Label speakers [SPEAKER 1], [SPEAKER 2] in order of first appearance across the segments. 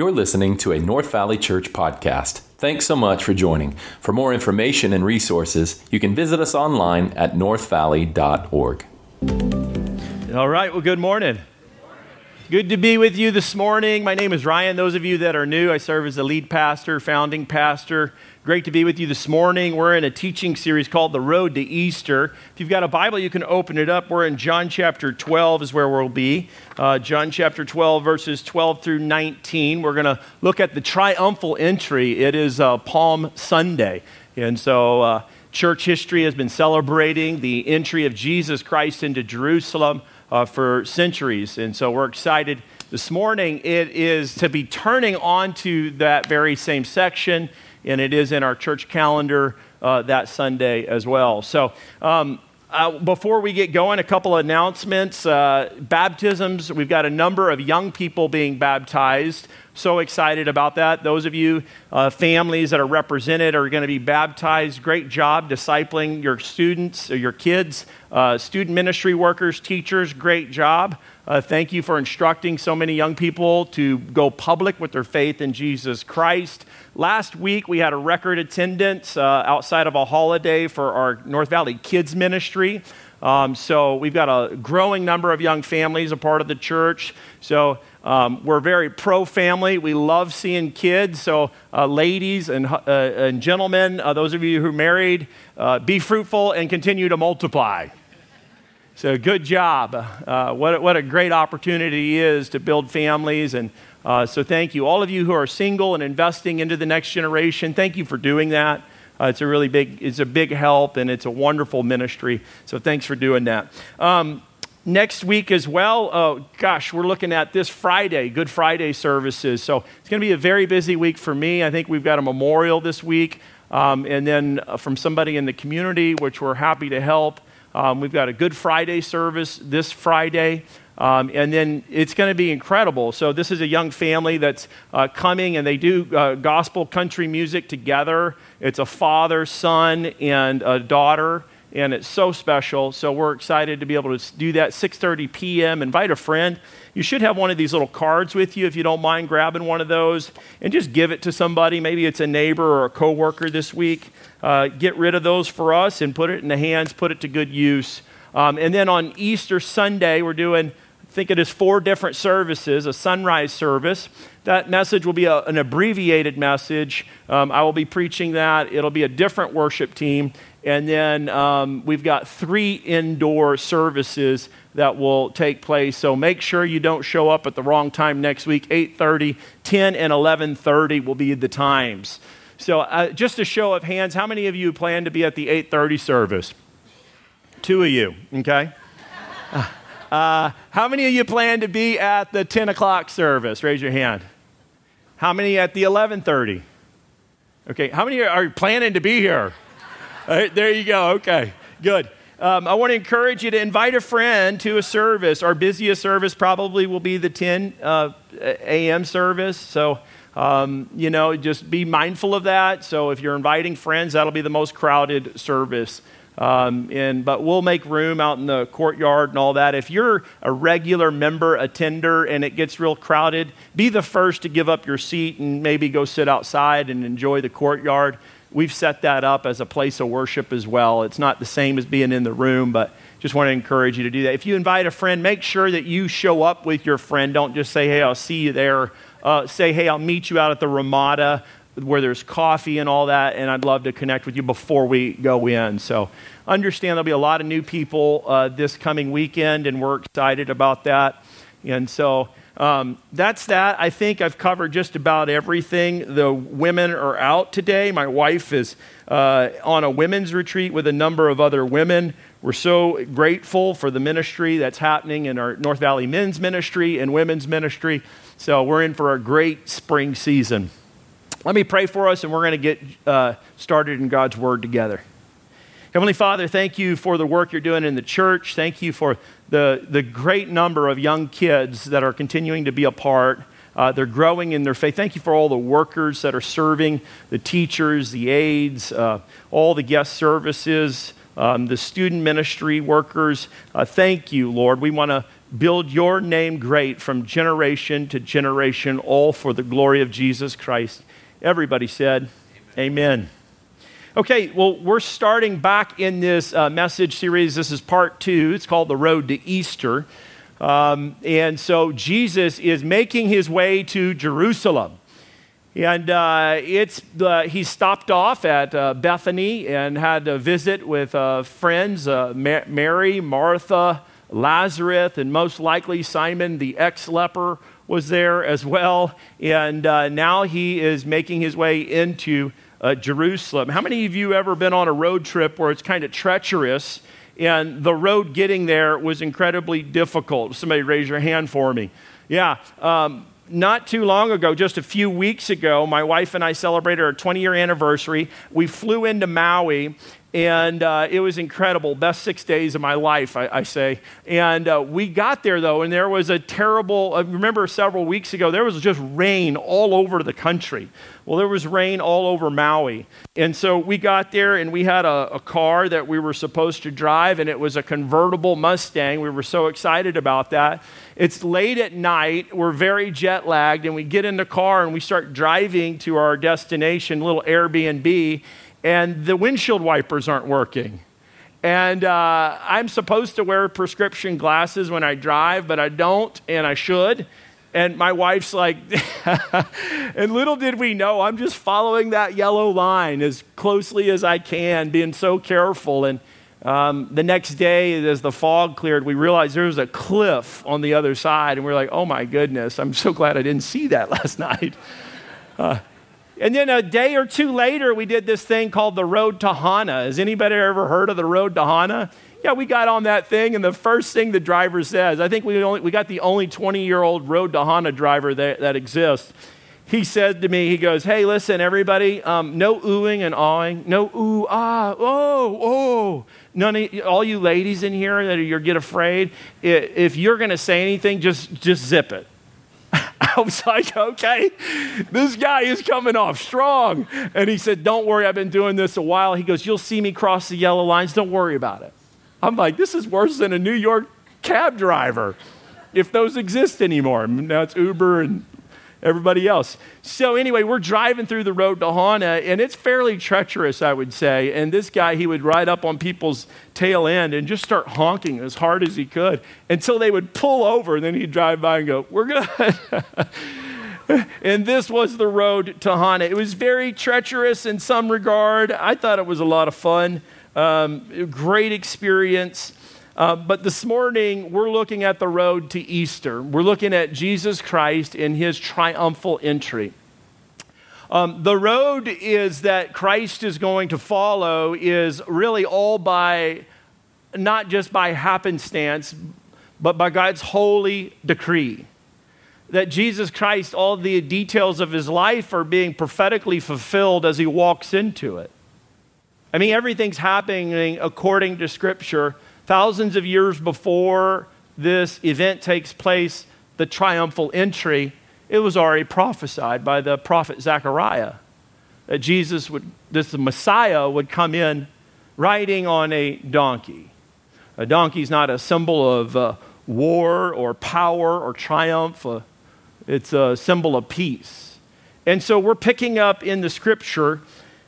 [SPEAKER 1] You're listening to a North Valley Church podcast. Thanks so much for joining. For more information and resources, you can visit us online at northvalley.org.
[SPEAKER 2] All right, well, good morning. Good to be with you this morning. My name is Ryan. Those of you that are new, I serve as the lead pastor, founding pastor Great to be with you this morning. We're in a teaching series called The Road to Easter. If you've got a Bible, you can open it up. We're in John chapter 12, is where we'll be. Uh, John chapter 12, verses 12 through 19. We're going to look at the triumphal entry. It is uh, Palm Sunday. And so, uh, church history has been celebrating the entry of Jesus Christ into Jerusalem uh, for centuries. And so, we're excited this morning. It is to be turning on to that very same section and it is in our church calendar uh, that Sunday as well. So, um, uh, before we get going, a couple of announcements. Uh, baptisms, we've got a number of young people being baptized. So excited about that. Those of you, uh, families that are represented, are going to be baptized. Great job discipling your students, or your kids, uh, student ministry workers, teachers. Great job. Uh, thank you for instructing so many young people to go public with their faith in Jesus Christ. Last week, we had a record attendance uh, outside of a holiday for our North Valley Kids Ministry. Um, so we've got a growing number of young families a part of the church. So um, we're very pro family. We love seeing kids. So, uh, ladies and, uh, and gentlemen, uh, those of you who married, uh, be fruitful and continue to multiply. So, good job. Uh, what, what a great opportunity is to build families and uh, so thank you. All of you who are single and investing into the next generation, thank you for doing that. Uh, it's a really big, it's a big help and it's a wonderful ministry. So thanks for doing that. Um, next week as well, oh gosh, we're looking at this Friday, Good Friday services. So it's going to be a very busy week for me. I think we've got a memorial this week. Um, and then uh, from somebody in the community, which we're happy to help. Um, we've got a Good Friday service this Friday. Um, and then it's going to be incredible. So, this is a young family that's uh, coming and they do uh, gospel country music together. It's a father, son, and a daughter. And it's so special. So we're excited to be able to do that 6:30 p.m. Invite a friend. You should have one of these little cards with you if you don't mind grabbing one of those and just give it to somebody. Maybe it's a neighbor or a coworker this week. Uh, get rid of those for us and put it in the hands. Put it to good use. Um, and then on Easter Sunday, we're doing think it is four different services, a sunrise service. That message will be a, an abbreviated message. Um, I will be preaching that. It'll be a different worship team. And then um, we've got three indoor services that will take place. So make sure you don't show up at the wrong time next week. 8.30, 10, and 11.30 will be the times. So uh, just a show of hands, how many of you plan to be at the 8.30 service? Two of you, okay? Uh, how many of you plan to be at the 10 o'clock service? Raise your hand. How many at the 11:30? Okay. How many are planning to be here? There you go. Okay. Good. Um, I want to encourage you to invite a friend to a service. Our busiest service probably will be the 10 uh, a.m. service. So, um, you know, just be mindful of that. So, if you're inviting friends, that'll be the most crowded service. Um, and, but we'll make room out in the courtyard and all that. If you're a regular member, attender, and it gets real crowded, be the first to give up your seat and maybe go sit outside and enjoy the courtyard. We've set that up as a place of worship as well. It's not the same as being in the room, but just want to encourage you to do that. If you invite a friend, make sure that you show up with your friend. Don't just say, hey, I'll see you there. Uh, say, hey, I'll meet you out at the Ramada where there's coffee and all that, and I'd love to connect with you before we go in. So understand there'll be a lot of new people uh, this coming weekend, and we're excited about that. And so um, that's that. I think I've covered just about everything. The women are out today. My wife is uh, on a women's retreat with a number of other women. We're so grateful for the ministry that's happening in our North Valley men's ministry and women's ministry. So we're in for a great spring season. Let me pray for us, and we're going to get uh, started in God's Word together. Heavenly Father, thank you for the work you're doing in the church. Thank you for the, the great number of young kids that are continuing to be a part. Uh, they're growing in their faith. Thank you for all the workers that are serving, the teachers, the aides, uh, all the guest services, um, the student ministry workers. Uh, thank you, Lord. We want to build your name great from generation to generation, all for the glory of Jesus Christ. Everybody said, Amen. Amen. Okay, well, we're starting back in this uh, message series. This is part two. It's called The Road to Easter. Um, and so Jesus is making his way to Jerusalem. And uh, it's uh, he stopped off at uh, Bethany and had a visit with uh, friends uh, Ma- Mary, Martha, Lazarus, and most likely Simon the ex leper was there as well. And uh, now he is making his way into Jerusalem. How many of you ever been on a road trip where it's kind of treacherous and the road getting there was incredibly difficult? Somebody raise your hand for me. Yeah. Um, not too long ago, just a few weeks ago, my wife and I celebrated our 20 year anniversary. We flew into Maui, and uh, it was incredible. Best six days of my life, I, I say. And uh, we got there, though, and there was a terrible, I uh, remember several weeks ago, there was just rain all over the country. Well, there was rain all over Maui. And so we got there and we had a, a, car that we were supposed to drive, and it was a convertible Mustang. We were so excited about that. It's late at night, we're very jet lagged, and we get in the car and we start driving to our destination, little Airbnb, and the windshield wipers aren't working. And uh, I'm supposed to wear prescription glasses when I drive, but I don't, and I should. And my wife's like, and little did we know, I'm just following that yellow line as closely as I can, being so careful. And um, the next day, as the fog cleared, we realized there was a cliff on the other side. And we are like, oh my goodness, I'm so glad I didn't see that last night. Uh, and then a day or two later, we did this thing called the Road to Hana. Has anybody ever heard of the Road to Hana? yeah, we got on that thing, and the first thing the driver says, I think we, only, we got the only 20 year old road to Hana driver that, that exists. He said to me, he goes, Hey, listen, everybody, um, no oohing and awing, no ooh, ah, oh, oh. None of all you ladies in here that you get afraid, if you're going to say anything, just, just zip it. I was like, okay, this guy is coming off strong. And he said, Don't worry, I've been doing this a while. He goes, You'll see me cross the yellow lines. Don't worry about it. I'm like, this is worse than a New York cab driver, if those exist anymore. Now it's Uber and everybody else. So, anyway, we're driving through the road to Hana, and it's fairly treacherous, I would say. And this guy, he would ride up on people's tail end and just start honking as hard as he could until they would pull over, and then he'd drive by and go, We're good. and this was the road to Hana. It was very treacherous in some regard. I thought it was a lot of fun. Um, great experience. Uh, but this morning, we're looking at the road to Easter. We're looking at Jesus Christ in his triumphal entry. Um, the road is that Christ is going to follow is really all by, not just by happenstance, but by God's holy decree. That Jesus Christ, all the details of his life are being prophetically fulfilled as he walks into it. I mean, everything's happening according to Scripture. Thousands of years before this event takes place, the triumphal entry, it was already prophesied by the prophet Zechariah that Jesus would, this Messiah would come in riding on a donkey. A donkey is not a symbol of uh, war or power or triumph, uh, it's a symbol of peace. And so we're picking up in the scripture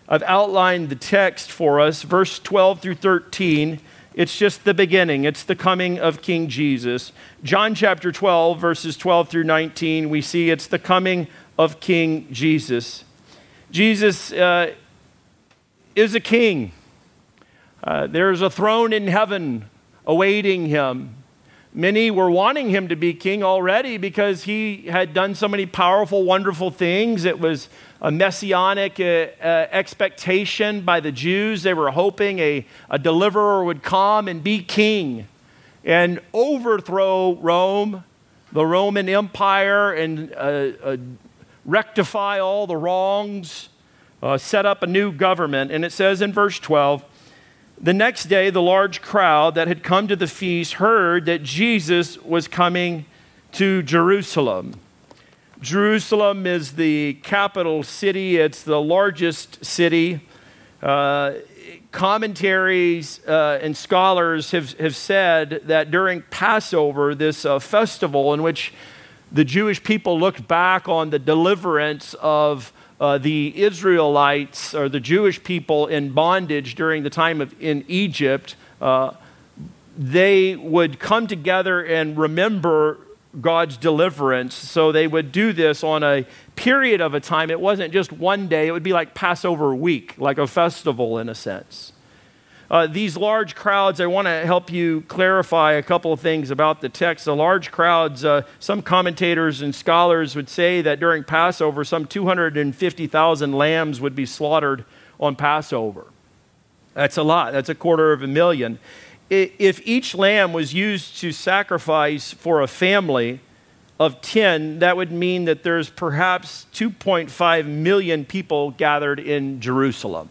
[SPEAKER 2] I've outlined the text for us, verse 12 through 13. It's just the beginning, it's the coming of King Jesus. John chapter 12, verses 12 through 19, we see it's the coming of King Jesus. Jesus uh, is a king. Uh, there's a throne in heaven awaiting him. Many were wanting him to be king already because he had done so many powerful, wonderful things. It was a messianic uh, uh, expectation by the Jews. They were hoping a, a deliverer would come and be king and overthrow Rome, the Roman Empire, and uh, uh rectify all the wrongs, uh, set up a new government. And it says in verse 12, the next day, the large crowd that had come to the feast heard that Jesus was coming to Jerusalem. Jerusalem is the capital city, it's the largest city. Uh, commentaries uh, and scholars have, have said that during Passover, this uh, festival in which the Jewish people looked back on the deliverance of uh, the Israelites or the Jewish people in bondage during the time of in Egypt, uh, they would come together and remember God's deliverance. So they would do this on a period of a time. It wasn't just one day, it would be like Passover week, like a festival in a sense. Uh, these large crowds, I want to help you clarify a couple of things about the text. The large crowds, uh, some commentators and scholars would say that during Passover, some 250,000 lambs would be slaughtered on Passover. That's a lot, that's a quarter of a million. If each lamb was used to sacrifice for a family of 10, that would mean that there's perhaps 2.5 million people gathered in Jerusalem.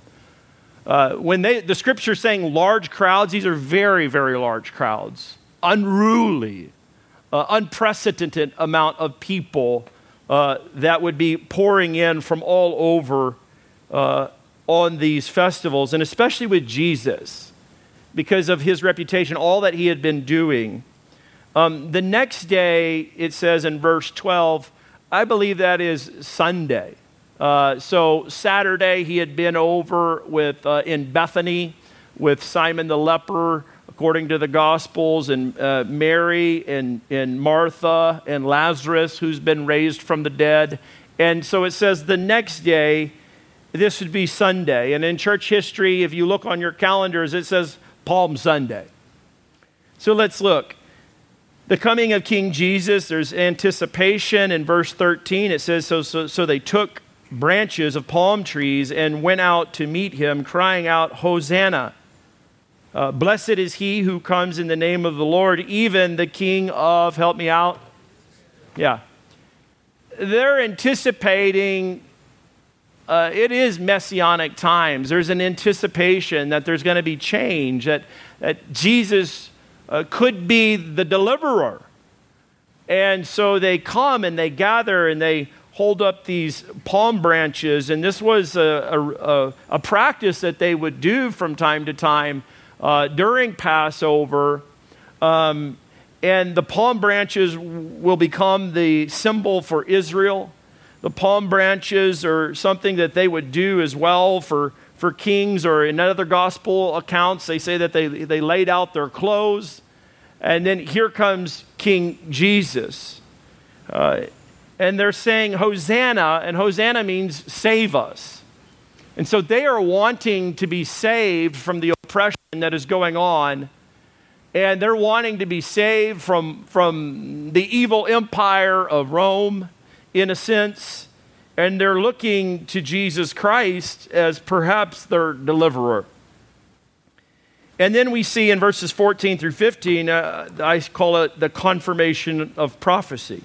[SPEAKER 2] Uh, when they, the scripture saying large crowds, these are very, very large crowds, unruly, uh, unprecedented amount of people uh, that would be pouring in from all over uh, on these festivals, and especially with Jesus, because of his reputation, all that he had been doing. Um, the next day, it says in verse 12, I believe that is Sunday. Uh, so Saturday he had been over with uh, in Bethany with Simon the leper, according to the Gospels, and uh, Mary and, and Martha and Lazarus, who's been raised from the dead. And so it says the next day, this would be Sunday. And in church history, if you look on your calendars, it says Palm Sunday. So let's look. The coming of King Jesus, there's anticipation in verse 13. It says, So, so, so they took branches of palm trees and went out to meet him, crying out, Hosanna! Uh, Blessed is he who comes in the name of the Lord, even the King of, help me out. Yeah. They're anticipating, uh, it is messianic times. There's an anticipation that there's going to be change, that, that Jesus uh, could be the deliverer. And so they come and they gather and they hold up these palm branches, and this was a, a, a practice that they would do from time to time uh, during Passover. Um, and the palm branches will become the symbol for Israel. The palm branches are something that they would do as well for, for kings, or in other gospel accounts, they say that they, they laid out their clothes. And then here comes King Jesus. Uh, and they're saying Hosanna, and Hosanna means save us. And so they are wanting to be saved from the oppression that is going on. And they're wanting to be saved from, from the evil empire of Rome, in a sense. And they're looking to Jesus Christ as perhaps their deliverer. And then we see in verses 14 through 15, uh, I call it the confirmation of prophecy.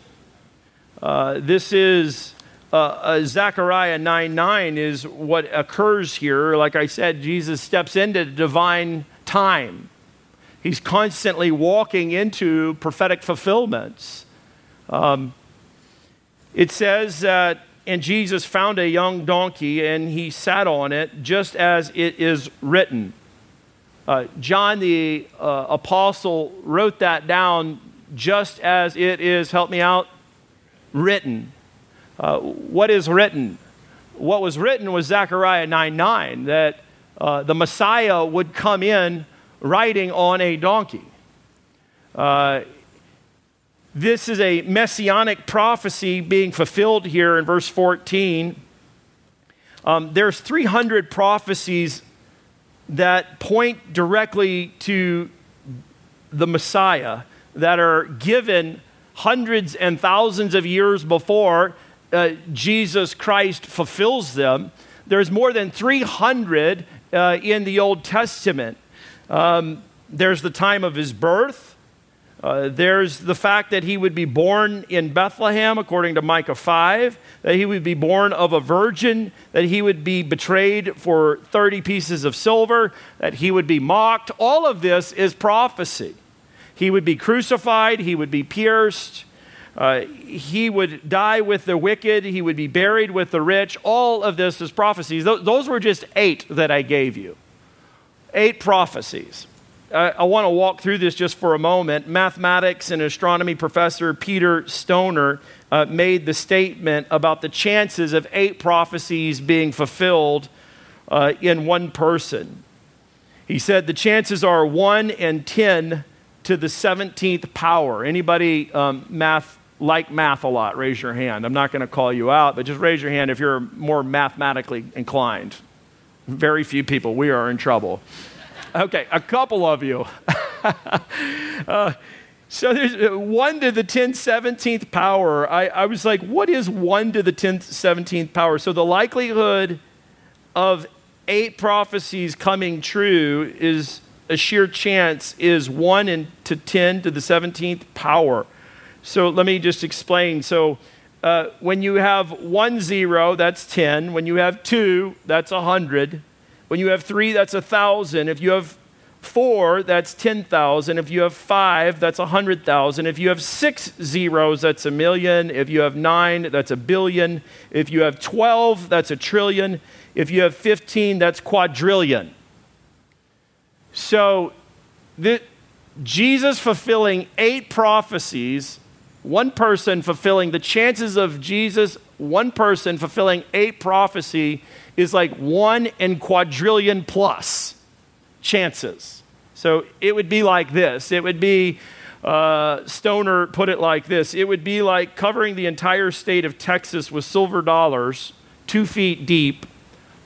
[SPEAKER 2] Uh, this is uh, uh, Zechariah 9 9 is what occurs here. Like I said, Jesus steps into divine time. He's constantly walking into prophetic fulfillments. Um, it says that, and Jesus found a young donkey and he sat on it, just as it is written. Uh, John the uh, apostle wrote that down just as it is, help me out, written. Uh, what is written? What was written was Zechariah 9 9, that uh, the Messiah would come in riding on a donkey. Uh, this is a messianic prophecy being fulfilled here in verse 14. Um, there's 300 prophecies that point directly to the Messiah that are given hundreds and thousands of years before uh, Jesus Christ fulfills them. There's more than 300 uh, in the Old Testament. Um, there's the time of his birth. Uh, there's the fact that he would be born in Bethlehem, according to Micah 5, that he would be born of a virgin, that he would be betrayed for 30 pieces of silver, that he would be mocked. All of this is prophecy. He would be crucified, he would be pierced, uh, he would die with the wicked, he would be buried with the rich. All of this is prophecies. Th- those were just eight that I gave you. eight prophecies. I, I want to walk through this just for a moment. Mathematics and astronomy professor Peter Stoner uh, made the statement about the chances of eight prophecies being fulfilled uh, in one person. He said the chances are 1 in 10 to the 17th power. Anybody um, math like math a lot? Raise your hand. I'm not going to call you out, but just raise your hand if you're more mathematically inclined. Very few people. We are in trouble. Okay, a couple of you. uh, so there's uh, 1 to the 10 17th power. I, I was like, what is 1 to the 10 17th power? So the likelihood of eight prophecies coming true is a sheer chance is 1 in to 10 to the 17th power. So let me just explain. So uh, when you have one zero, that's 10. When you have two, that's 100. When you have three, that's 1,000. If you have four, that's 10,000. If you have five, that's 100,000. If you have six zeros, that's a million. If you have nine, that's a billion. If you have 12, that's a trillion. If you have 15, that's quadrillion. So, the, Jesus fulfilling eight prophecies, one person fulfilling the chances of Jesus, one person fulfilling eight prophecy is like one in quadrillion plus chances. So it would be like this. It would be, uh, Stoner put it like this it would be like covering the entire state of Texas with silver dollars, two feet deep,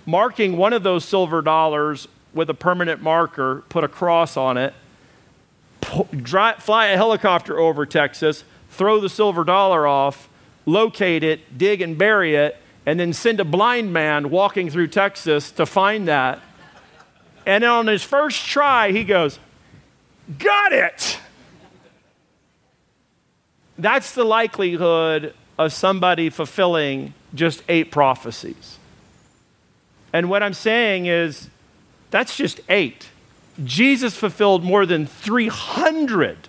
[SPEAKER 2] marking one of those silver dollars with a permanent marker, put a cross on it, fly a helicopter over Texas, throw the silver dollar off, locate it, dig and bury it, and then send a blind man walking through Texas to find that. And on his first try, he goes, Got it! That's the likelihood of somebody fulfilling just eight prophecies. And what I'm saying is, that's just eight. Jesus fulfilled more than 300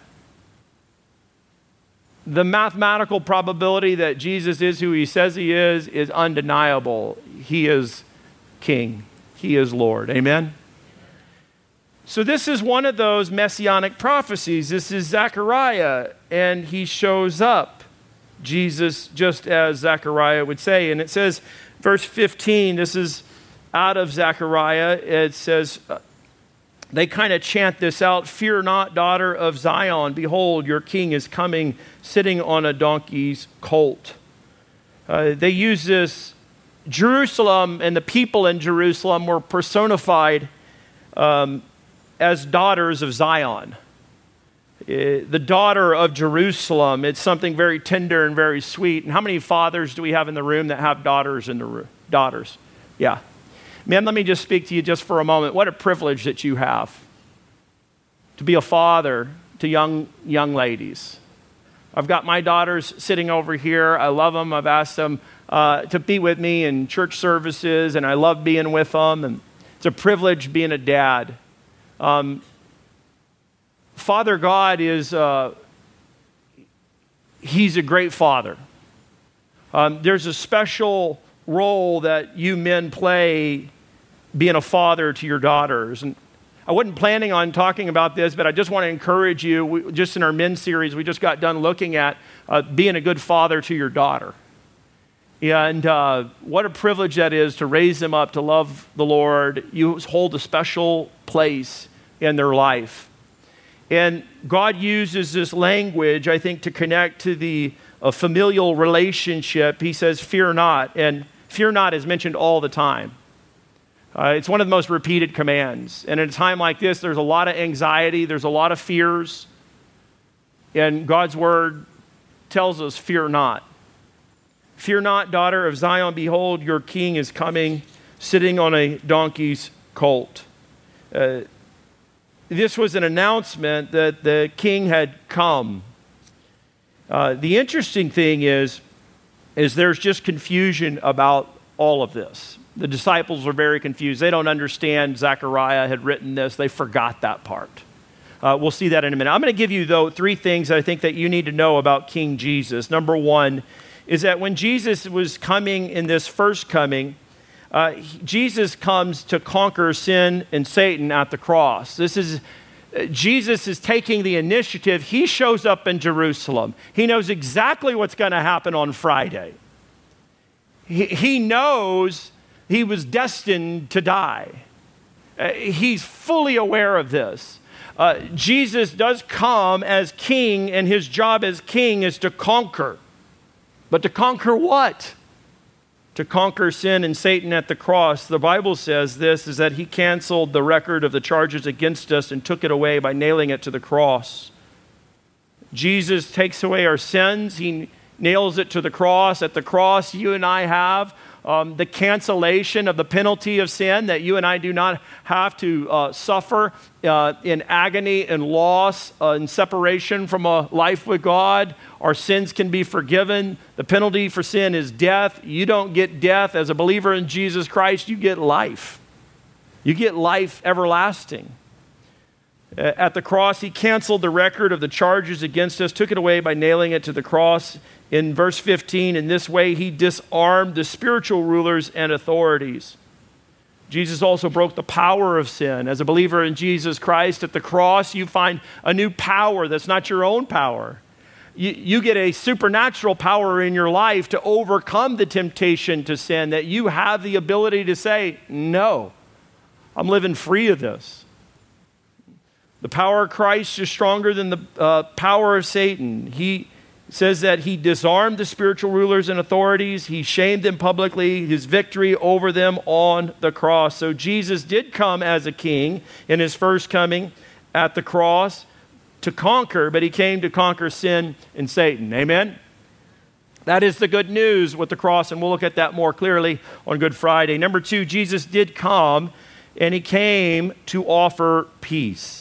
[SPEAKER 2] the mathematical probability that Jesus is who he says he is is undeniable. He is king, he is Lord. Amen? So, this is one of those messianic prophecies. This is Zechariah, and he shows up. Jesus, just as Zechariah would say. And it says, verse 15, this is out of Zechariah. It says, they kind of chant this out Fear not, daughter of Zion. Behold, your king is coming, sitting on a donkey's colt. Uh, they use this. Jerusalem and the people in Jerusalem were personified um, as daughters of Zion. Uh, the daughter of Jerusalem, it's something very tender and very sweet. And how many fathers do we have in the room that have daughters in the room? Daughters. Yeah. Man, let me just speak to you just for a moment. What a privilege that you have to be a father to young, young ladies. I've got my daughters sitting over here. I love them. I've asked them uh, to be with me in church services, and I love being with them. And it's a privilege being a dad. Um, father God is, uh, he's a great father. Um, there's a special role that you men play being a father to your daughters. And I wasn't planning on talking about this, but I just want to encourage you. We, just in our men series, we just got done looking at uh, being a good father to your daughter. And uh, what a privilege that is to raise them up to love the Lord. You hold a special place in their life. And God uses this language, I think, to connect to the uh, familial relationship. He says, Fear not. And fear not is mentioned all the time. Uh, it's one of the most repeated commands. And in a time like this, there's a lot of anxiety, there's a lot of fears. And God's word tells us, Fear not. Fear not, daughter of Zion. Behold, your king is coming, sitting on a donkey's colt. Uh, this was an announcement that the king had come. Uh, the interesting thing is, is there's just confusion about all of this. The disciples are very confused. They don't understand Zechariah had written this. They forgot that part. Uh, we'll see that in a minute. I'm going to give you, though, three things that I think that you need to know about King Jesus. Number one is that when Jesus was coming in this first coming, Uh, Jesus comes to conquer sin and Satan at the cross. This is Jesus is taking the initiative. He shows up in Jerusalem. He knows exactly what's going to happen on Friday. He, he knows he was destined to die. Uh, he's fully aware of this. Uh, Jesus does come as king, and his job as king is to conquer. But to conquer what? To conquer sin and Satan at the cross. The Bible says this is that he canceled the record of the charges against us and took it away by nailing it to the cross. Jesus takes away our sins. He nails it to the cross. At the cross, you and I have um, the cancellation of the penalty of sin, that you and I do not have to uh, suffer uh, in agony and loss uh, and separation from a life with God. Our sins can be forgiven. The penalty for sin is death. You don't get death. As a believer in Jesus Christ, you get life. You get life everlasting. Uh, at the cross, he canceled the record of the charges against us, took it away by nailing it to the cross. In verse 15, in this way, he disarmed the spiritual rulers and authorities. Jesus also broke the power of sin. As a believer in Jesus Christ, at the cross, you find a new power that's not your own power. You, you, get a supernatural power in your life to overcome the temptation to sin, that you have the ability to say, No, I'm living free of this. The power of Christ is stronger than the uh, power of Satan. He says that he disarmed the spiritual rulers and authorities, he shamed them publicly, his victory over them on the cross. So Jesus did come as a king in his first coming at the cross to conquer, but he came to conquer sin and Satan. Amen? That is the good news with the cross, and we'll look at that more clearly on Good Friday. Number two, Jesus did come, and he came to offer peace.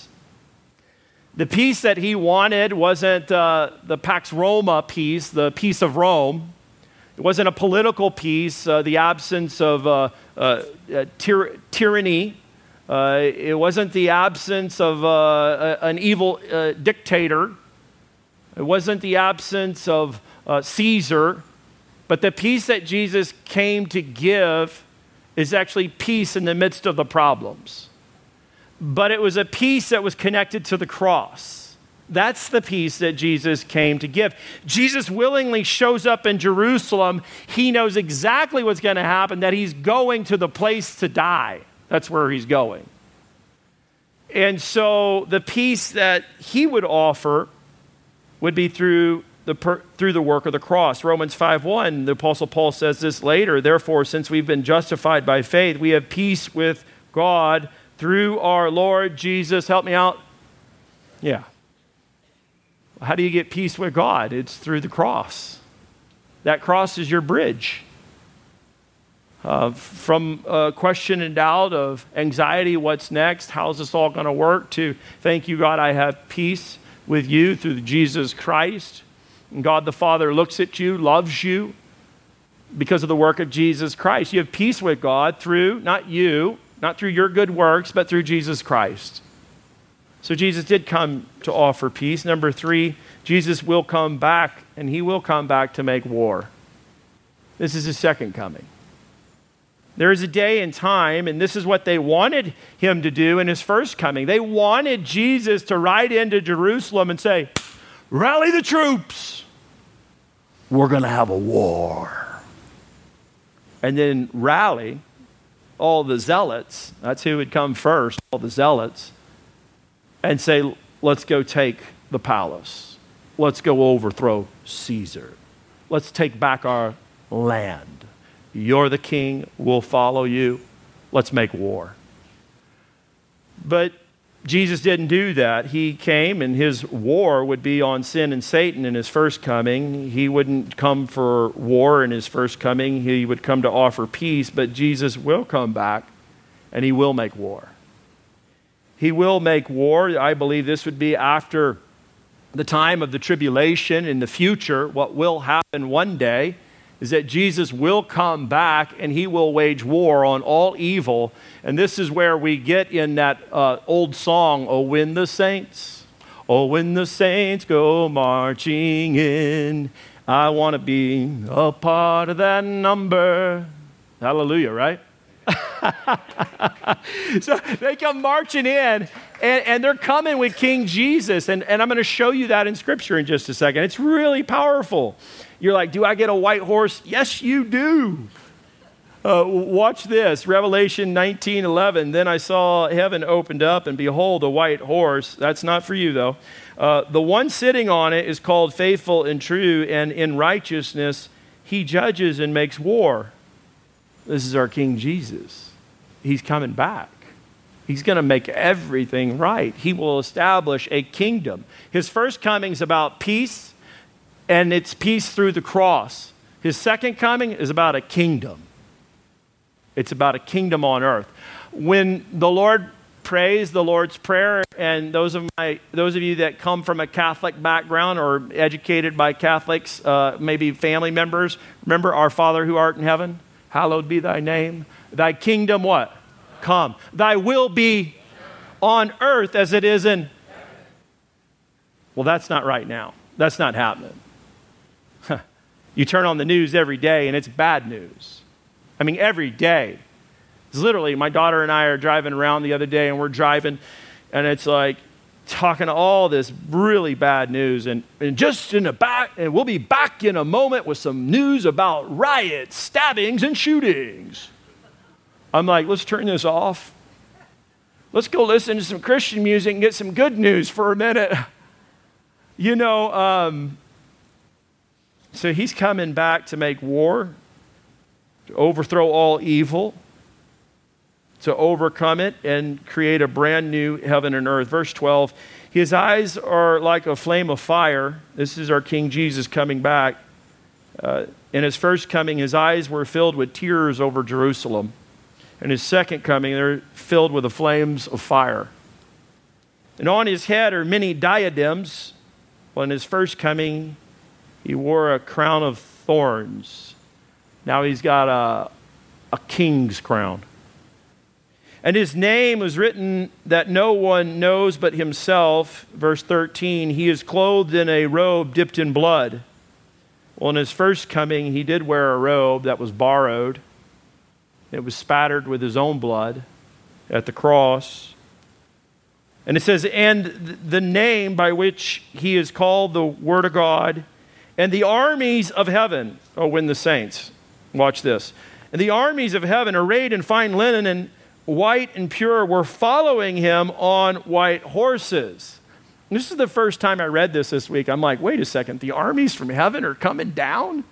[SPEAKER 2] The peace that he wanted wasn't uh, the Pax Roma peace, the peace of Rome. It wasn't a political peace, uh, the absence of uh, uh, uh tyr- tyranny. It wasn't the absence of an evil dictator. It wasn't the absence of Caesar. But the peace that Jesus came to give is actually peace in the midst of the problems but it was a peace that was connected to the cross. That's the peace that Jesus came to give. Jesus willingly shows up in Jerusalem. He knows exactly what's going to happen, that he's going to the place to die. That's where he's going. And so the peace that he would offer would be through the, per, through the work of the cross. Romans 5:1, the apostle Paul says this later, therefore since we've been justified by faith, we have peace with God through our Lord Jesus. Help me out. Yeah. How do you get peace with God? It's through the cross. That cross is your bridge. Uh, from question and doubt of anxiety, what's next? How's this all going to work? To thank you, God, I have peace with you through Jesus Christ. And God the Father looks at you, loves you because of the work of Jesus Christ. You have peace with God through, not you, not through your good works, but through Jesus Christ. So Jesus did come to offer peace. Number three, Jesus will come back, and he will come back to make war. This is his second coming. There is a day and time, and this is what they wanted him to do in his first coming. They wanted Jesus to ride into Jerusalem and say, Rally the troops. We're going to have a war. And then rally all the zealots, that's who would come first, all the zealots, and say, let's go take the palace. Let's go overthrow Caesar. Let's take back our land. You're the king, we'll follow you. Let's make war. But Jesus didn't do that. He came, and his war would be on sin and Satan in his first coming. He wouldn't come for war in his first coming, he would come to offer peace. But Jesus will come back, and he will make war. He will make war. I believe this would be after the time of the tribulation in the future, what will happen one day is that Jesus will come back and he will wage war on all evil. And this is where we get in that uh, old song, Oh, when the saints, oh, when the saints go marching in, I want to be a part of that number. Hallelujah, right? so they come marching in, and, and they're coming with King Jesus. And, and I'm going to show you that in Scripture in just a second. It's really powerful. You're like, Do I get a white horse? Yes, you do. Uh, watch this Revelation 19 11. Then I saw heaven opened up, and behold, a white horse. That's not for you, though. Uh, the one sitting on it is called faithful and true, and in righteousness he judges and makes war. This is our King Jesus. He's coming back. He's going to make everything right. He will establish a kingdom. His first coming is about peace, and it's peace through the cross. His second coming is about a kingdom. It's about a kingdom on earth. When the Lord prays the Lord's Prayer, and those of, my, those of you that come from a Catholic background or educated by Catholics, uh, maybe family members, remember our Father who art in heaven? Hallowed be thy name. Thy kingdom what? Come. Thy will be on earth as it is in. Well, that's not right now. That's not happening. you turn on the news every day and it's bad news. I mean, every day it's literally, my daughter and I are driving around the other day, and we're driving, and it's like talking all this really bad news. And, and just in the back, and we'll be back in a moment with some news about riots, stabbings, and shootings. I'm like, let's turn this off. Let's go listen to some Christian music and get some good news for a minute. You know, um, so he's coming back to make war, to overthrow all evil to overcome it and create a brand new heaven and earth. Verse 12 His eyes are like a flame of fire. This is our King Jesus coming back. Uh, in his first coming, his eyes were filled with tears over Jerusalem. In his second coming, they're filled with the flames of fire. And on his head are many diadems. Well, in his first coming, he wore a crown of thorns. Now he's got a, a king's crown. And his name was written that no one knows but himself. Verse 13, he is clothed in a robe dipped in blood. Well, in his first coming, he did wear a robe that was borrowed. It was spattered with his own blood at the cross. And it says, and the name by which he is called the Word of God, and the armies of heaven, oh, when the saints, watch this, and the armies of heaven arrayed in fine linen and white and pure, were following him on white horses. This is the first time I read this this week. I'm like, wait a second, the armies from heaven are coming down?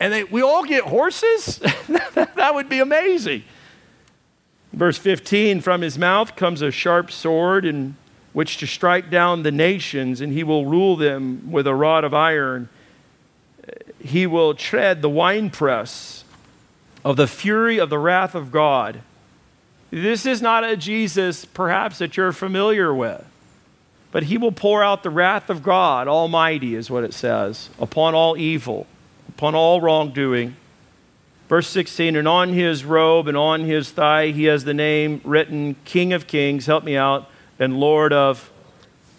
[SPEAKER 2] And they, we all get horses? that would be amazing. Verse 15 From his mouth comes a sharp sword in which to strike down the nations, and he will rule them with a rod of iron. He will tread the winepress of the fury of the wrath of God. This is not a Jesus, perhaps, that you're familiar with. But he will pour out the wrath of God, Almighty, is what it says, upon all evil, upon all wrongdoing. Verse 16, and on his robe and on his thigh he has the name written King of Kings, help me out, and Lord of,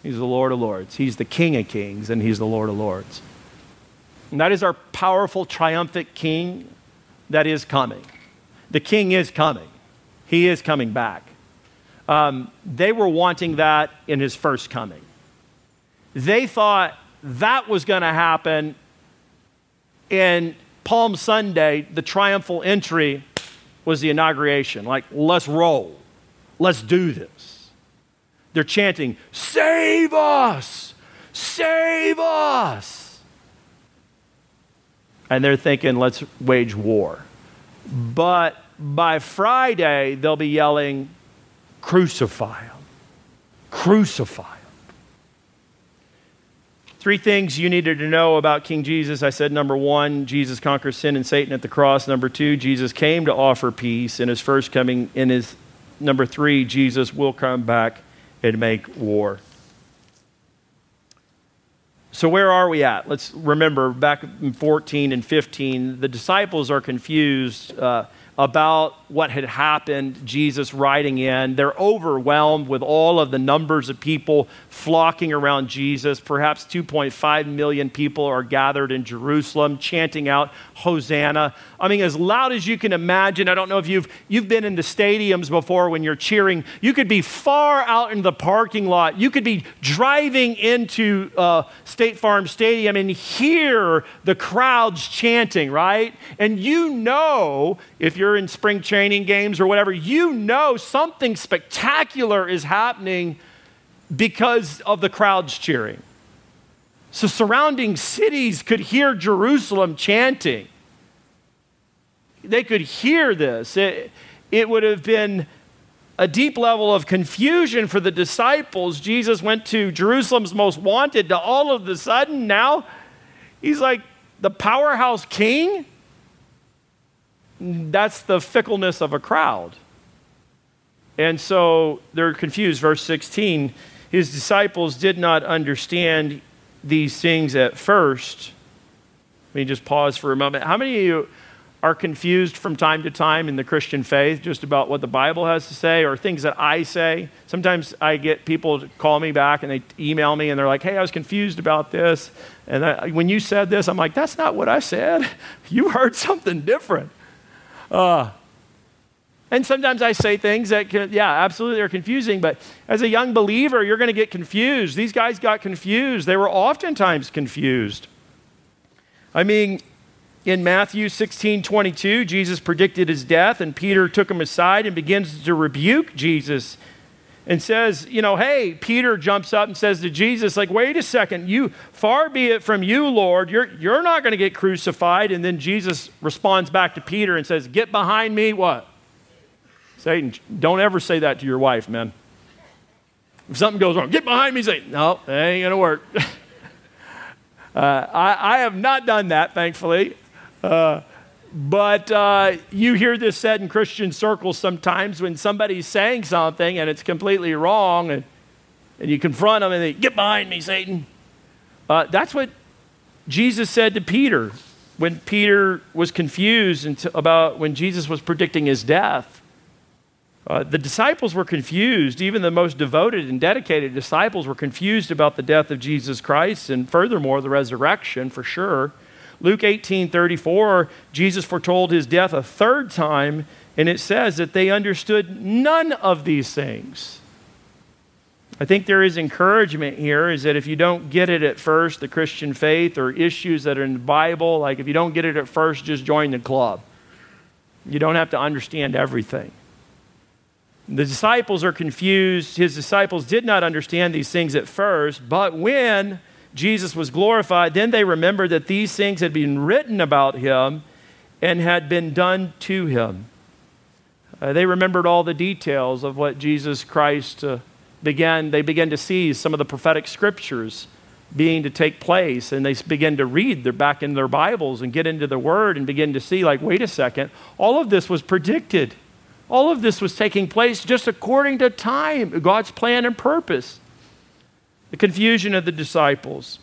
[SPEAKER 2] he's the Lord of Lords. He's the King of Kings and he's the Lord of Lords. And that is our powerful, triumphant King that is coming. The King is coming. He is coming back. Um, they were wanting that in his first coming. They thought that was going to happen in Palm Sunday, the triumphal entry was the inauguration. Like, let's roll. Let's do this. They're chanting, Save us! Save us! And they're thinking, let's wage war. But by Friday, they'll be yelling, Crucify him! Crucify him! Three things you needed to know about King Jesus. I said number one, Jesus conquers sin and Satan at the cross. Number two, Jesus came to offer peace in his first coming. In his number three, Jesus will come back and make war. So, where are we at? Let's remember back in 14 and 15, the disciples are confused. Uh, about what had happened, Jesus riding in. They're overwhelmed with all of the numbers of people flocking around Jesus. Perhaps 2.5 million people are gathered in Jerusalem chanting out Hosanna. I mean, as loud as you can imagine. I don't know if you've, you've been in the stadiums before when you're cheering. You could be far out in the parking lot. You could be driving into uh, State Farm Stadium and hear the crowds chanting, right? And you know, if you're in spring training games or whatever, you know something spectacular is happening because of the crowds cheering. So surrounding cities could hear Jerusalem chanting. They could hear this. It, it would have been a deep level of confusion for the disciples. Jesus went to Jerusalem's most wanted to all of the sudden now he's like the powerhouse king. That's the fickleness of a crowd. And so they're confused. Verse 16 his disciples did not understand these things at first. Let me just pause for a moment. How many of you are confused from time to time in the Christian faith just about what the Bible has to say or things that I say? Sometimes I get people to call me back and they email me and they're like, hey, I was confused about this. And I, when you said this, I'm like, that's not what I said. You heard something different. Uh, and sometimes I say things that, can, yeah, absolutely are confusing, but as a young believer, you're going to get confused. These guys got confused. They were oftentimes confused. I mean, in Matthew 16 22, Jesus predicted his death, and Peter took him aside and begins to rebuke Jesus and says, You know, hey, Peter jumps up and says to Jesus, like, wait a second, you, far be it from you, Lord, you're, you're not going to get crucified. And then Jesus responds back to Peter and says, Get behind me, what? Satan, don't ever say that to your wife, man. If something goes wrong, get behind me, say, no, that ain't going to work. uh, I, I, have not done that, thankfully. Uh, but uh, you hear this said in Christian circles sometimes when somebody's saying something and it's completely wrong, and, and you confront them and they get behind me, Satan. Uh, that's what Jesus said to Peter when Peter was confused about when Jesus was predicting his death. Uh, the disciples were confused. Even the most devoted and dedicated disciples were confused about the death of Jesus Christ and, furthermore, the resurrection for sure. Luke 18 34, Jesus foretold his death a third time, and it says that they understood none of these things. I think there is encouragement here is that if you don't get it at first, the Christian faith or issues that are in the Bible, like if you don't get it at first, just join the club. You don't have to understand everything. The disciples are confused. His disciples did not understand these things at first, but when Jesus was glorified, then they remembered that these things had been written about him and had been done to him. Uh, they remembered all the details of what Jesus Christ uh, began. They began to see some of the prophetic scriptures being to take place, and they began to read. They're back in their Bibles and get into the Word and begin to see, like, wait a second, all of this was predicted. All of this was taking place just according to time, God's plan and purpose. The confusion of the disciples.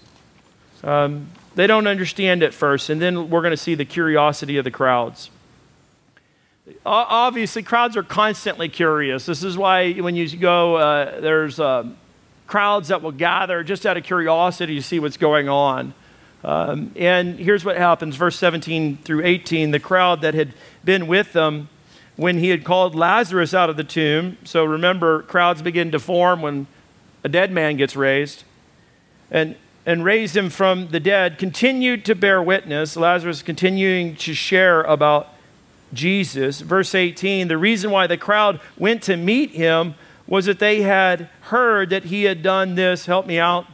[SPEAKER 2] Um, they don't understand at first, and then we're going to see the curiosity of the crowds. Obviously, crowds are constantly curious. This is why when you go, uh, there's uh, crowds that will gather just out of curiosity to see what's going on. Um, and here's what happens verse 17 through 18 the crowd that had been with them when he had called Lazarus out of the tomb. So remember, crowds begin to form when a dead man gets raised. And, and raised him from the dead, continued to bear witness. Lazarus continuing to share about Jesus. Verse 18 the reason why the crowd went to meet him was that they had heard that he had done this, help me out,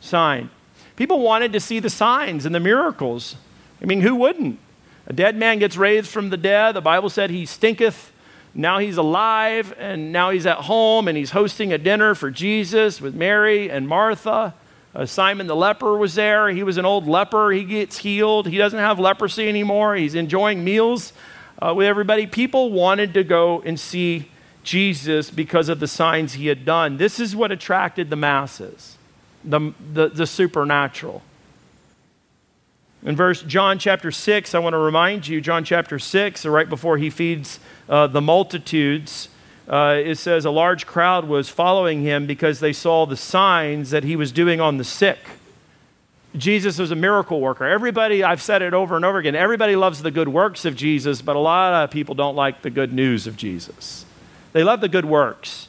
[SPEAKER 2] sign. People wanted to see the signs and the miracles. I mean, who wouldn't? A dead man gets raised from the dead. The Bible said he stinketh. Now he's alive, and now he's at home, and he's hosting a dinner for Jesus with Mary and Martha. Uh, Simon the leper was there. He was an old leper. He gets healed. He doesn't have leprosy anymore. He's enjoying meals uh, with everybody. People wanted to go and see Jesus because of the signs he had done. This is what attracted the masses the, the, the supernatural. In verse John chapter 6, I want to remind you, John chapter 6, right before he feeds uh, the multitudes, uh, it says a large crowd was following him because they saw the signs that he was doing on the sick. Jesus was a miracle worker. Everybody, I've said it over and over again, everybody loves the good works of Jesus, but a lot of people don't like the good news of Jesus. They love the good works.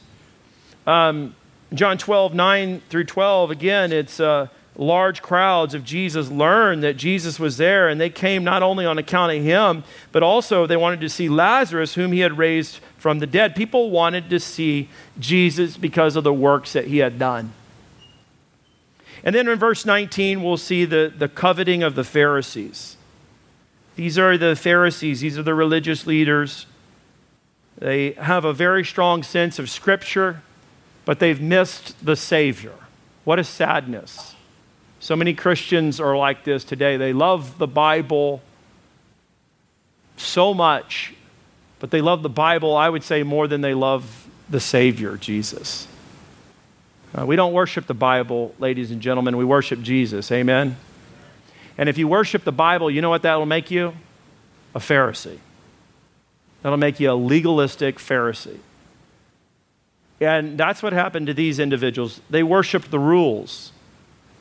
[SPEAKER 2] Um, John 12, 9 through 12, again, it's uh, large crowds of Jesus learned that Jesus was there, and they came not only on account of him, but also they wanted to see Lazarus, whom he had raised from the dead. People wanted to see Jesus because of the works that he had done. And then in verse 19, we'll see the, the coveting of the Pharisees. These are the Pharisees, these are the religious leaders. They have a very strong sense of Scripture, but they've missed the Savior. What a sadness. So many Christians are like this today. They love the Bible so much, but they love the Bible, I would say, more than they love the Savior, Jesus. Uh, we don't worship the Bible, ladies and gentlemen. We worship Jesus. Amen? And if you worship the Bible, you know what that will make you? A Pharisee. That'll make you a legalistic Pharisee. And that's what happened to these individuals. They worshiped the rules.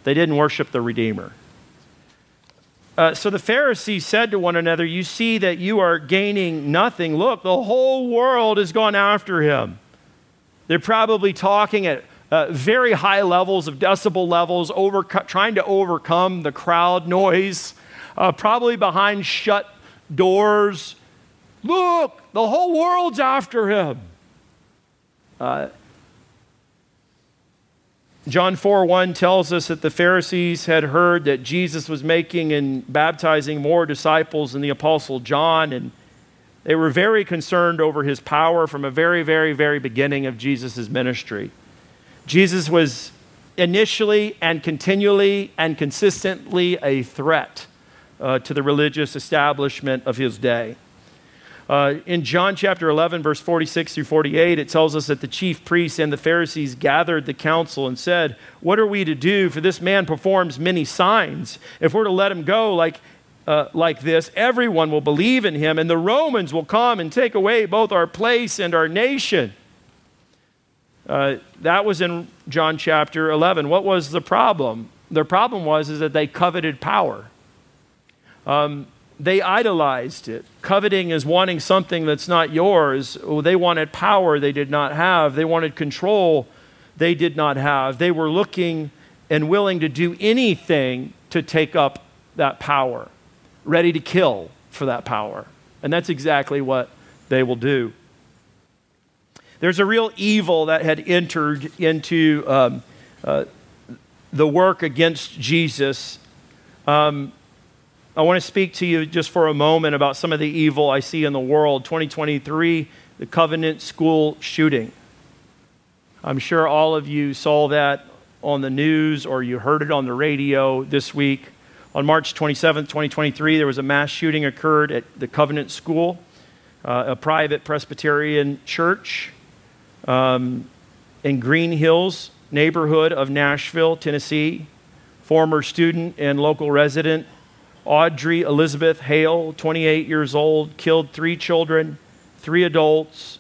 [SPEAKER 2] They didn't worship the Redeemer. Uh, so the Pharisees said to one another, You see that you are gaining nothing. Look, the whole world has gone after him. They're probably talking at uh, very high levels of decibel levels, trying to overcome the crowd noise, uh, probably behind shut doors. Look, the whole world's after him. Uh, John 4 1 tells us that the Pharisees had heard that Jesus was making and baptizing more disciples than the Apostle John, and they were very concerned over his power from a very, very, very beginning of Jesus' ministry. Jesus was initially and continually and consistently a threat uh, to the religious establishment of his day. Uh, in John chapter 11, verse 46 through 48, it tells us that the chief priests and the Pharisees gathered the council and said, What are we to do? For this man performs many signs. If we're to let him go like, uh, like this, everyone will believe in him, and the Romans will come and take away both our place and our nation. Uh, that was in John chapter 11. What was the problem? Their problem was is that they coveted power. Um, they idolized it. Coveting is wanting something that's not yours. They wanted power they did not have, they wanted control they did not have. They were looking and willing to do anything to take up that power, ready to kill for that power. And that's exactly what they will do. There's a real evil that had entered into um, uh, the work against Jesus. Um, I want to speak to you just for a moment about some of the evil I see in the world. 2023, the Covenant School shooting. I'm sure all of you saw that on the news or you heard it on the radio this week. On March 27, 2023, there was a mass shooting occurred at the Covenant School, uh, a private Presbyterian church um, in Green Hills neighborhood of Nashville, Tennessee. Former student and local resident Audrey Elizabeth Hale, 28 years old, killed three children, three adults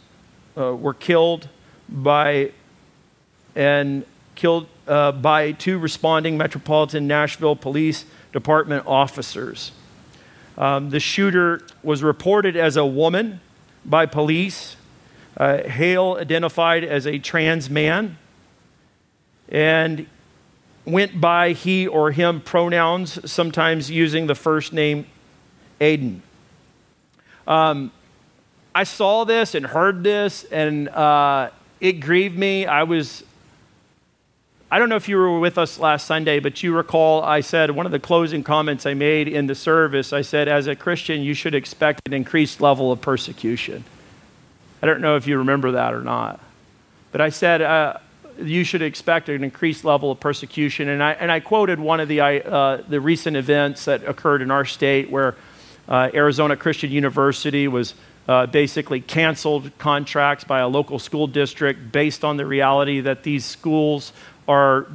[SPEAKER 2] uh, were killed by and killed uh, by two responding Metropolitan Nashville Police Department officers. Um, the shooter was reported as a woman by police. Uh, Hale identified as a trans man, and went by he or him pronouns, sometimes using the first name Aiden. Um, I saw this and heard this, and uh, it grieved me. I was, I don't know if you were with us last Sunday, but you recall I said one of the closing comments I made in the service, I said, as a Christian, you should expect an increased level of persecution. I don't know if you remember that or not. But I said, uh, you should expect an increased level of persecution. And I, and I quoted one of the, uh, the recent events that occurred in our state where uh, Arizona Christian University was uh, basically canceled contracts by a local school district based on the reality that these schools are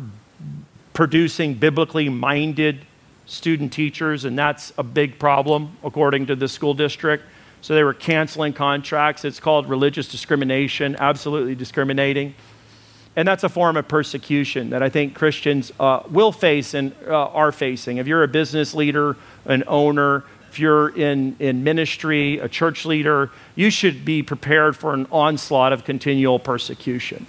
[SPEAKER 2] producing biblically minded student teachers, and that's a big problem according to the school district. So they were canceling contracts. It's called religious discrimination, absolutely discriminating. And that's a form of persecution that I think Christians uh, will face and uh, are facing. If you're a business leader, an owner, if you're in, in ministry, a church leader, you should be prepared for an onslaught of continual persecution.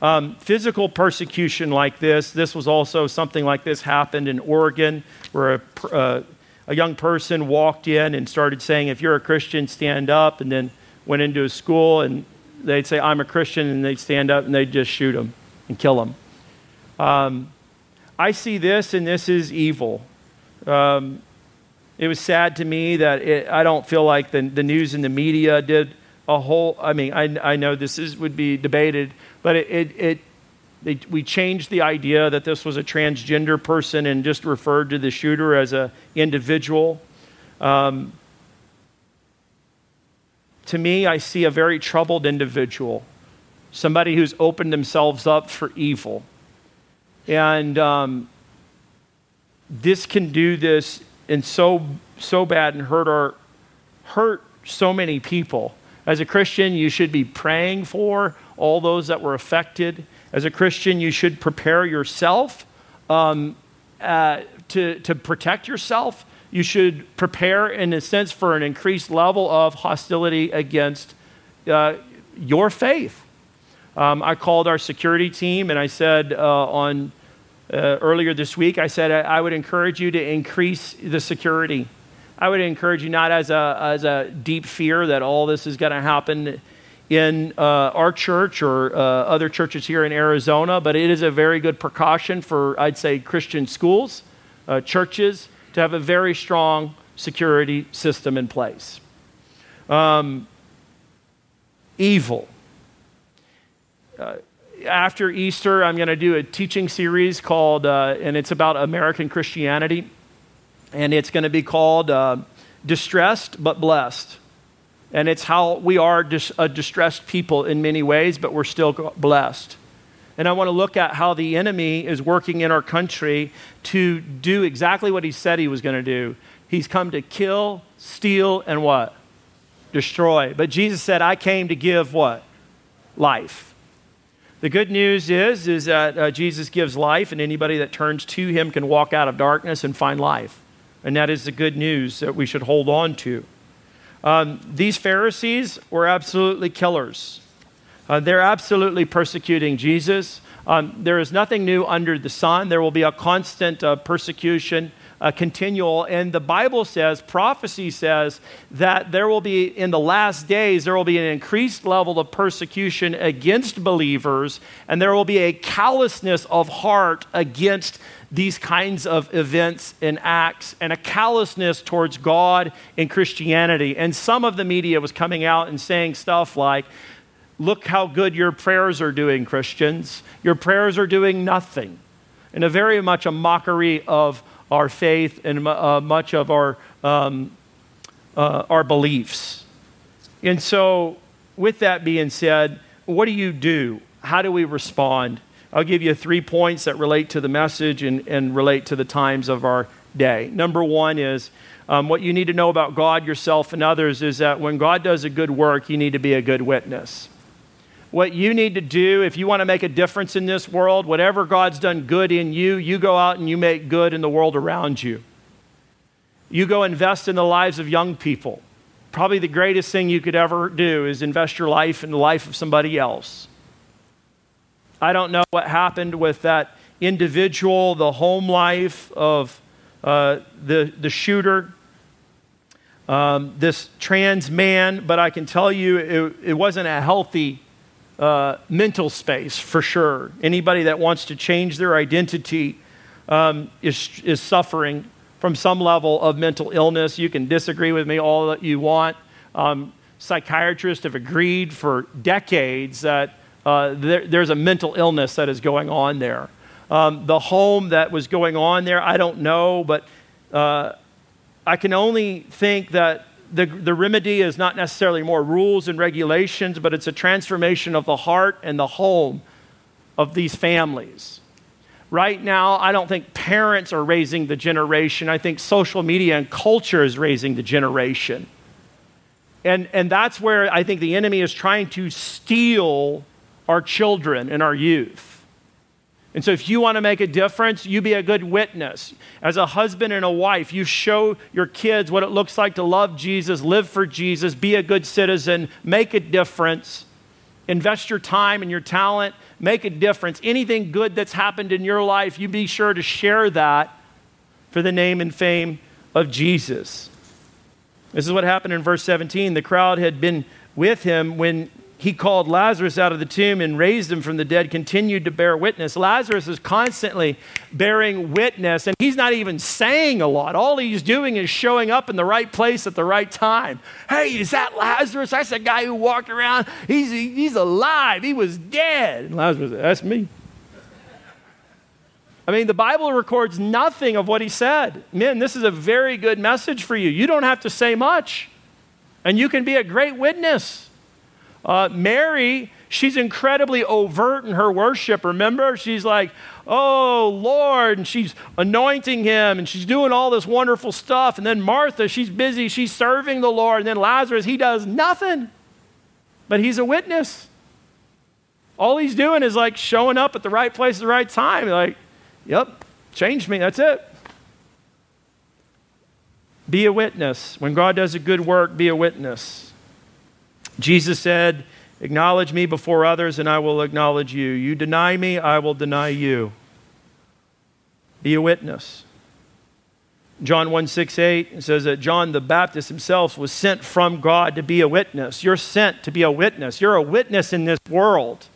[SPEAKER 2] Um, physical persecution like this, this was also something like this happened in Oregon, where a, uh, a young person walked in and started saying, If you're a Christian, stand up, and then went into a school and they'd say, I'm a Christian, and they'd stand up and they'd just shoot them and kill them. Um, I see this, and this is evil. Um, it was sad to me that it, I don't feel like the, the news and the media did a whole, I mean, I, I know this is, would be debated, but it, it, it they, we changed the idea that this was a transgender person and just referred to the shooter as an individual. Um, to me, I see a very troubled individual, somebody who's opened themselves up for evil. And um, this can do this and so, so bad and hurt, our, hurt so many people. As a Christian, you should be praying for all those that were affected. As a Christian, you should prepare yourself um, uh, to, to protect yourself you should prepare, in a sense, for an increased level of hostility against uh, your faith. Um, I called our security team and I said uh, on uh, earlier this week, I said I, I, would encourage you to increase the security. I would encourage you not as a, as a deep fear that all this is going to happen in uh, our church or uh, other churches here in Arizona, but it is a very good precaution for, I'd say, Christian schools, uh, churches, to have a very strong security system in place. Um, evil. Uh, after Easter, I'm going to do a teaching series called, uh, and it's about American Christianity, and it's going to be called uh, Distressed but Blessed. And it's how we are dis- a distressed people in many ways, but we're still blessed. And I want to look at how the enemy is working in our country to do exactly what he said he was going to do. He's come to kill, steal, and what? Destroy. But Jesus said, I came to give what? Life. The good news is, is that uh, Jesus gives life, and anybody that turns to him can walk out of darkness and find life. And that is the good news that we should hold on to. Um, these Pharisees were absolutely killers. Uh, they're absolutely persecuting Jesus. Um, there is nothing new under the sun. There will be a constant uh, persecution, uh, continual. And the Bible says, prophecy says, that there will be, in the last days, there will be an increased level of persecution against believers, and there will be a callousness of heart against these kinds of events and acts and a callousness towards God and Christianity. And some of the media was coming out and saying stuff like, Look how good your prayers are doing, Christians. Your prayers are doing nothing. And a very much a mockery of our faith and uh, much of our, um, uh, our beliefs. And so, with that being said, what do you do? How do we respond? I'll give you three points that relate to the message and, and relate to the times of our day. Number one is um, what you need to know about God, yourself, and others is that when God does a good work, you need to be a good witness what you need to do if you want to make a difference in this world, whatever God's done good in you, you go out and you make good in the world around you. You go invest in the lives of young people. Probably the greatest thing you could ever do is invest your life in the life of somebody else. I don't know what happened with that individual, the home life of uh, the, the shooter, um, this trans man, but I can tell you it, it wasn't a healthy uh, mental space for sure. Anybody that wants to change their identity um, is, is suffering from some level of mental illness. You can disagree with me all that you want. Um, psychiatrists have agreed for decades that uh, there, there's a mental illness that is going on there. Um, the home that was going on there, I don't know, but uh, I can only think that the, the remedy is not necessarily more rules and regulations, but it's a transformation of the heart and the home of these families. right now, I don't think parents are raising the generation. I think social media and culture is raising the generation. And, and that's where I think the enemy is trying to steal our children and our youth. And so, if you want to make a difference, you be a good witness. As a husband and a wife, you show your kids what it looks like to love Jesus, live for Jesus, be a good citizen, make a difference, invest your time and your talent, make a difference. Anything good that's happened in your life, you be sure to share that for the name and fame of Jesus. This is what happened in verse 17. The crowd had been with him when he called Lazarus out of the tomb and raised him from the dead, continued to bear witness. Lazarus is constantly bearing witness, and he's not even saying a lot. All he's doing is showing up in the right place at the right time. Hey, is that Lazarus? That's the guy who walked around. He's, he's alive. He was dead. And Lazarus That's me. I mean, the Bible records nothing of what he said. Men, this is a very good message for you. You don't have to say much, and you can be a great witness. Uh, Mary, she's incredibly overt in her worship. Remember? She's like, oh, Lord, and she's anointing him and she's doing all this wonderful stuff. And then Martha, she's busy, she's serving the Lord. And then Lazarus, he does nothing, but he's a witness. All he's doing is like showing up at the right place at the right time. Like, yep, changed me, that's it. Be a witness. When God does a good work, be a witness. Jesus said, Acknowledge me before others, and I will acknowledge you. You deny me, I will deny you. Be a witness. John 1 6 8 says that John the Baptist himself was sent from God to be a witness. You're sent to be a witness. You're a witness in this world.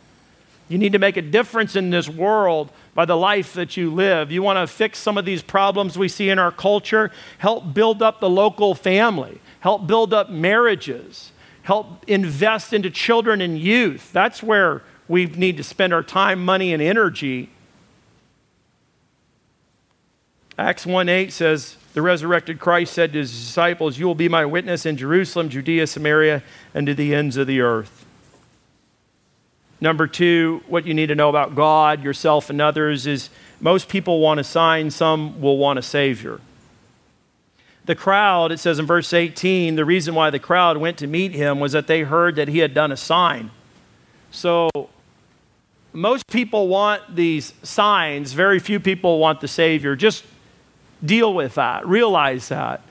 [SPEAKER 2] You need to make a difference in this world by the life that you live. You want to fix some of these problems we see in our culture, help build up the local family, help build up marriages help invest into children and youth. That's where we need to spend our time, money, and energy. Acts 1 8 says, The resurrected Christ said to his disciples, You will be my witness in Jerusalem, Judea, Samaria, and to the ends of the earth. Number two, what you need to know about God, yourself, and others is most people want a sign, some will want a Savior the crowd, it says in verse 18, the reason why the crowd went to meet him was that they heard that he had done a sign. So, most people want these signs, very few people want the Savior. Just deal with that, realize that.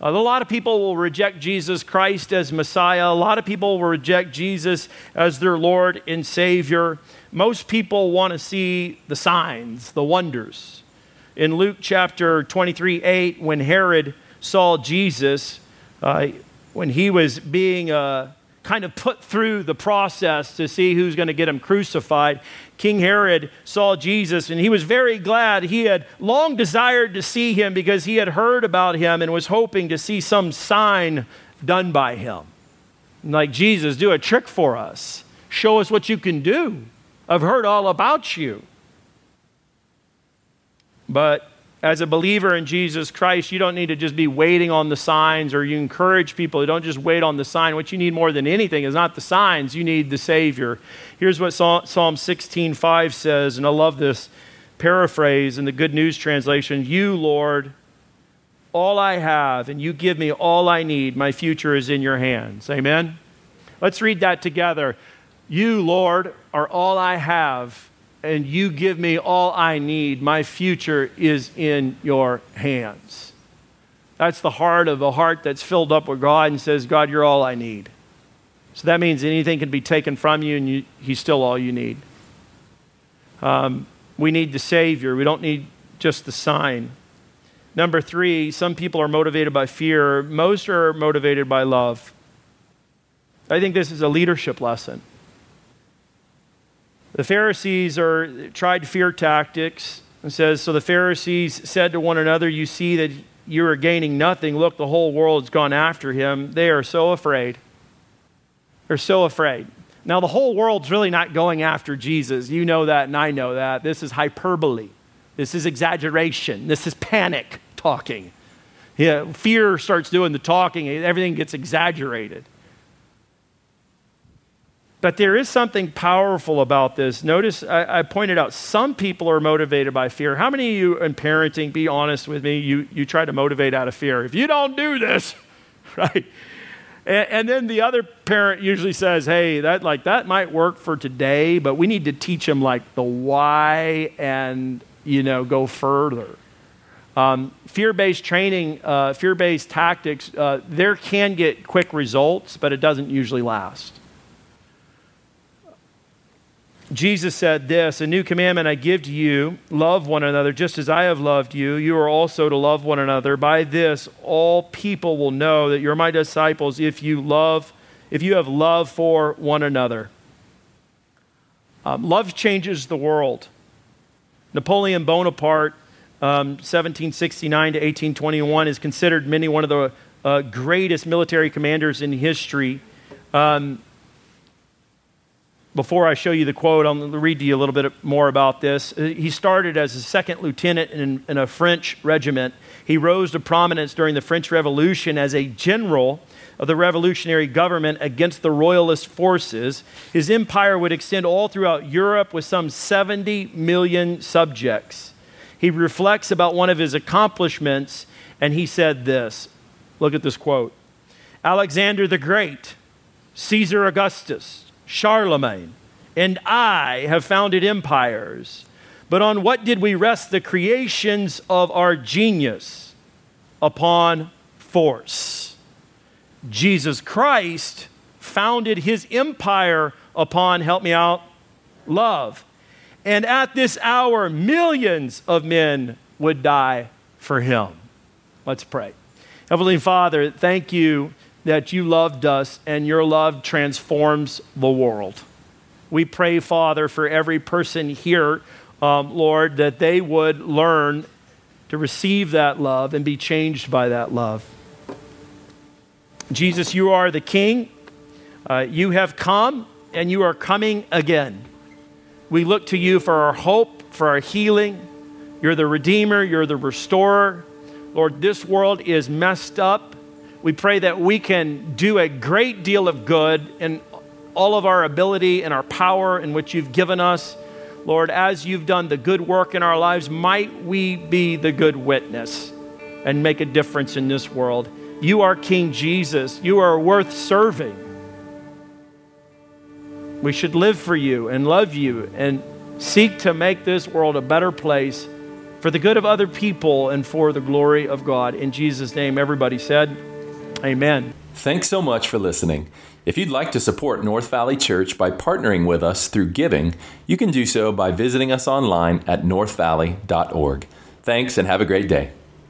[SPEAKER 2] A lot of people will reject Jesus Christ as Messiah. A lot of people will reject Jesus as their Lord and Savior. Most people want to see the signs, the wonders in Luke chapter 23 8, when Herod saw Jesus, uh, when he was being uh, kind of put through the process to see who's going to get him crucified, King Herod saw Jesus and he was very glad. He had long desired to see him because he had heard about him and was hoping to see some sign done by him. Like, Jesus, do a trick for us. Show us what you can do. I've heard all about you. But as a believer in Jesus Christ, you don't need to just be waiting on the signs or you encourage people. Don't just wait on the sign. What you need more than anything is not the signs, you need the Savior. Here's what Psalm 16:5 says, and I love this paraphrase in the Good News translation You, Lord, all I have, and you give me all I need. My future is in your hands. Amen? Let's read that together. You, Lord, are all I have and you give me all I need. My future is in your hands. That's the heart of a heart that's filled up with God and says, God, you're all I need. So that means anything can be taken from you and you, He's still all you need. Um, we need the Savior, we don't need just the sign. Number three, some people are motivated by fear, most are motivated by love. I think this is a leadership lesson. The Pharisees are tried fear tactics. It says, So the Pharisees said to one another, You see that you are gaining nothing. Look, the whole world's gone after him. They are so afraid. They're so afraid. Now, the whole world's really not going after Jesus. You know that, and I know that. This is hyperbole. This is exaggeration. This is panic talking. Yeah, fear starts doing the talking, everything gets exaggerated. But there is something powerful about this. Notice I, I, pointed out some people are motivated by fear. How many of you in parenting, be honest with me, you, you try to motivate out of fear? If you don't do this, right? And, and then the other parent usually says, hey, that, like, that might work for today, but we need to teach them like the why and, you know, go further. Um, fear-based training, uh, fear-based tactics, uh, there can get quick results, but it doesn't usually last. Jesus said this A new commandment I give to you love one another just as I have loved you. You are also to love one another. By this, all people will know that you're my disciples if you love, if you have love for one another. Um, love changes the world. Napoleon Bonaparte, um, 1769 to 1821, is considered many one of the uh, greatest military commanders in history. Um, before I show you the quote, I'll read to you a little bit more about this. Uh, he started as a second lieutenant in, in, a French regiment. He rose to prominence during the French Revolution as a general of the revolutionary government against the royalist forces. His empire would extend all throughout Europe with some 70 million subjects. He reflects about one of his accomplishments, and he said this Look at this quote Alexander the Great, Caesar Augustus, Charlemagne, and I have founded empires. But on what did we rest the creations of our genius? Upon force. Jesus Christ founded his empire upon, help me out, love. And at this hour, millions of men would die for him. Let's pray. Heavenly Father, thank you that you loved us and your love transforms the world. We pray, Father, for every person here, um, Lord, that they would learn to receive that love and be changed by that love. Jesus, you are the King. Uh, you have come and you are coming again. We look to you for our hope, for our healing. You're the Redeemer, you're the Restorer. Lord, this world is messed up we pray that we can do a great deal of good in all of our ability and our power in which you've given us. Lord, as you've done the good work in our lives, might we be the good witness and make a difference in this world. You are King Jesus. You are worth serving. We should live for you and love you and seek to make this world a better place for the good of other people and for the glory of God. In Jesus' name, everybody said, Amen.
[SPEAKER 1] Thanks so much for listening. If you'd like to support North Valley Church by partnering with us through giving, you can do so by visiting us online at northvalley.org. Thanks and have a great day.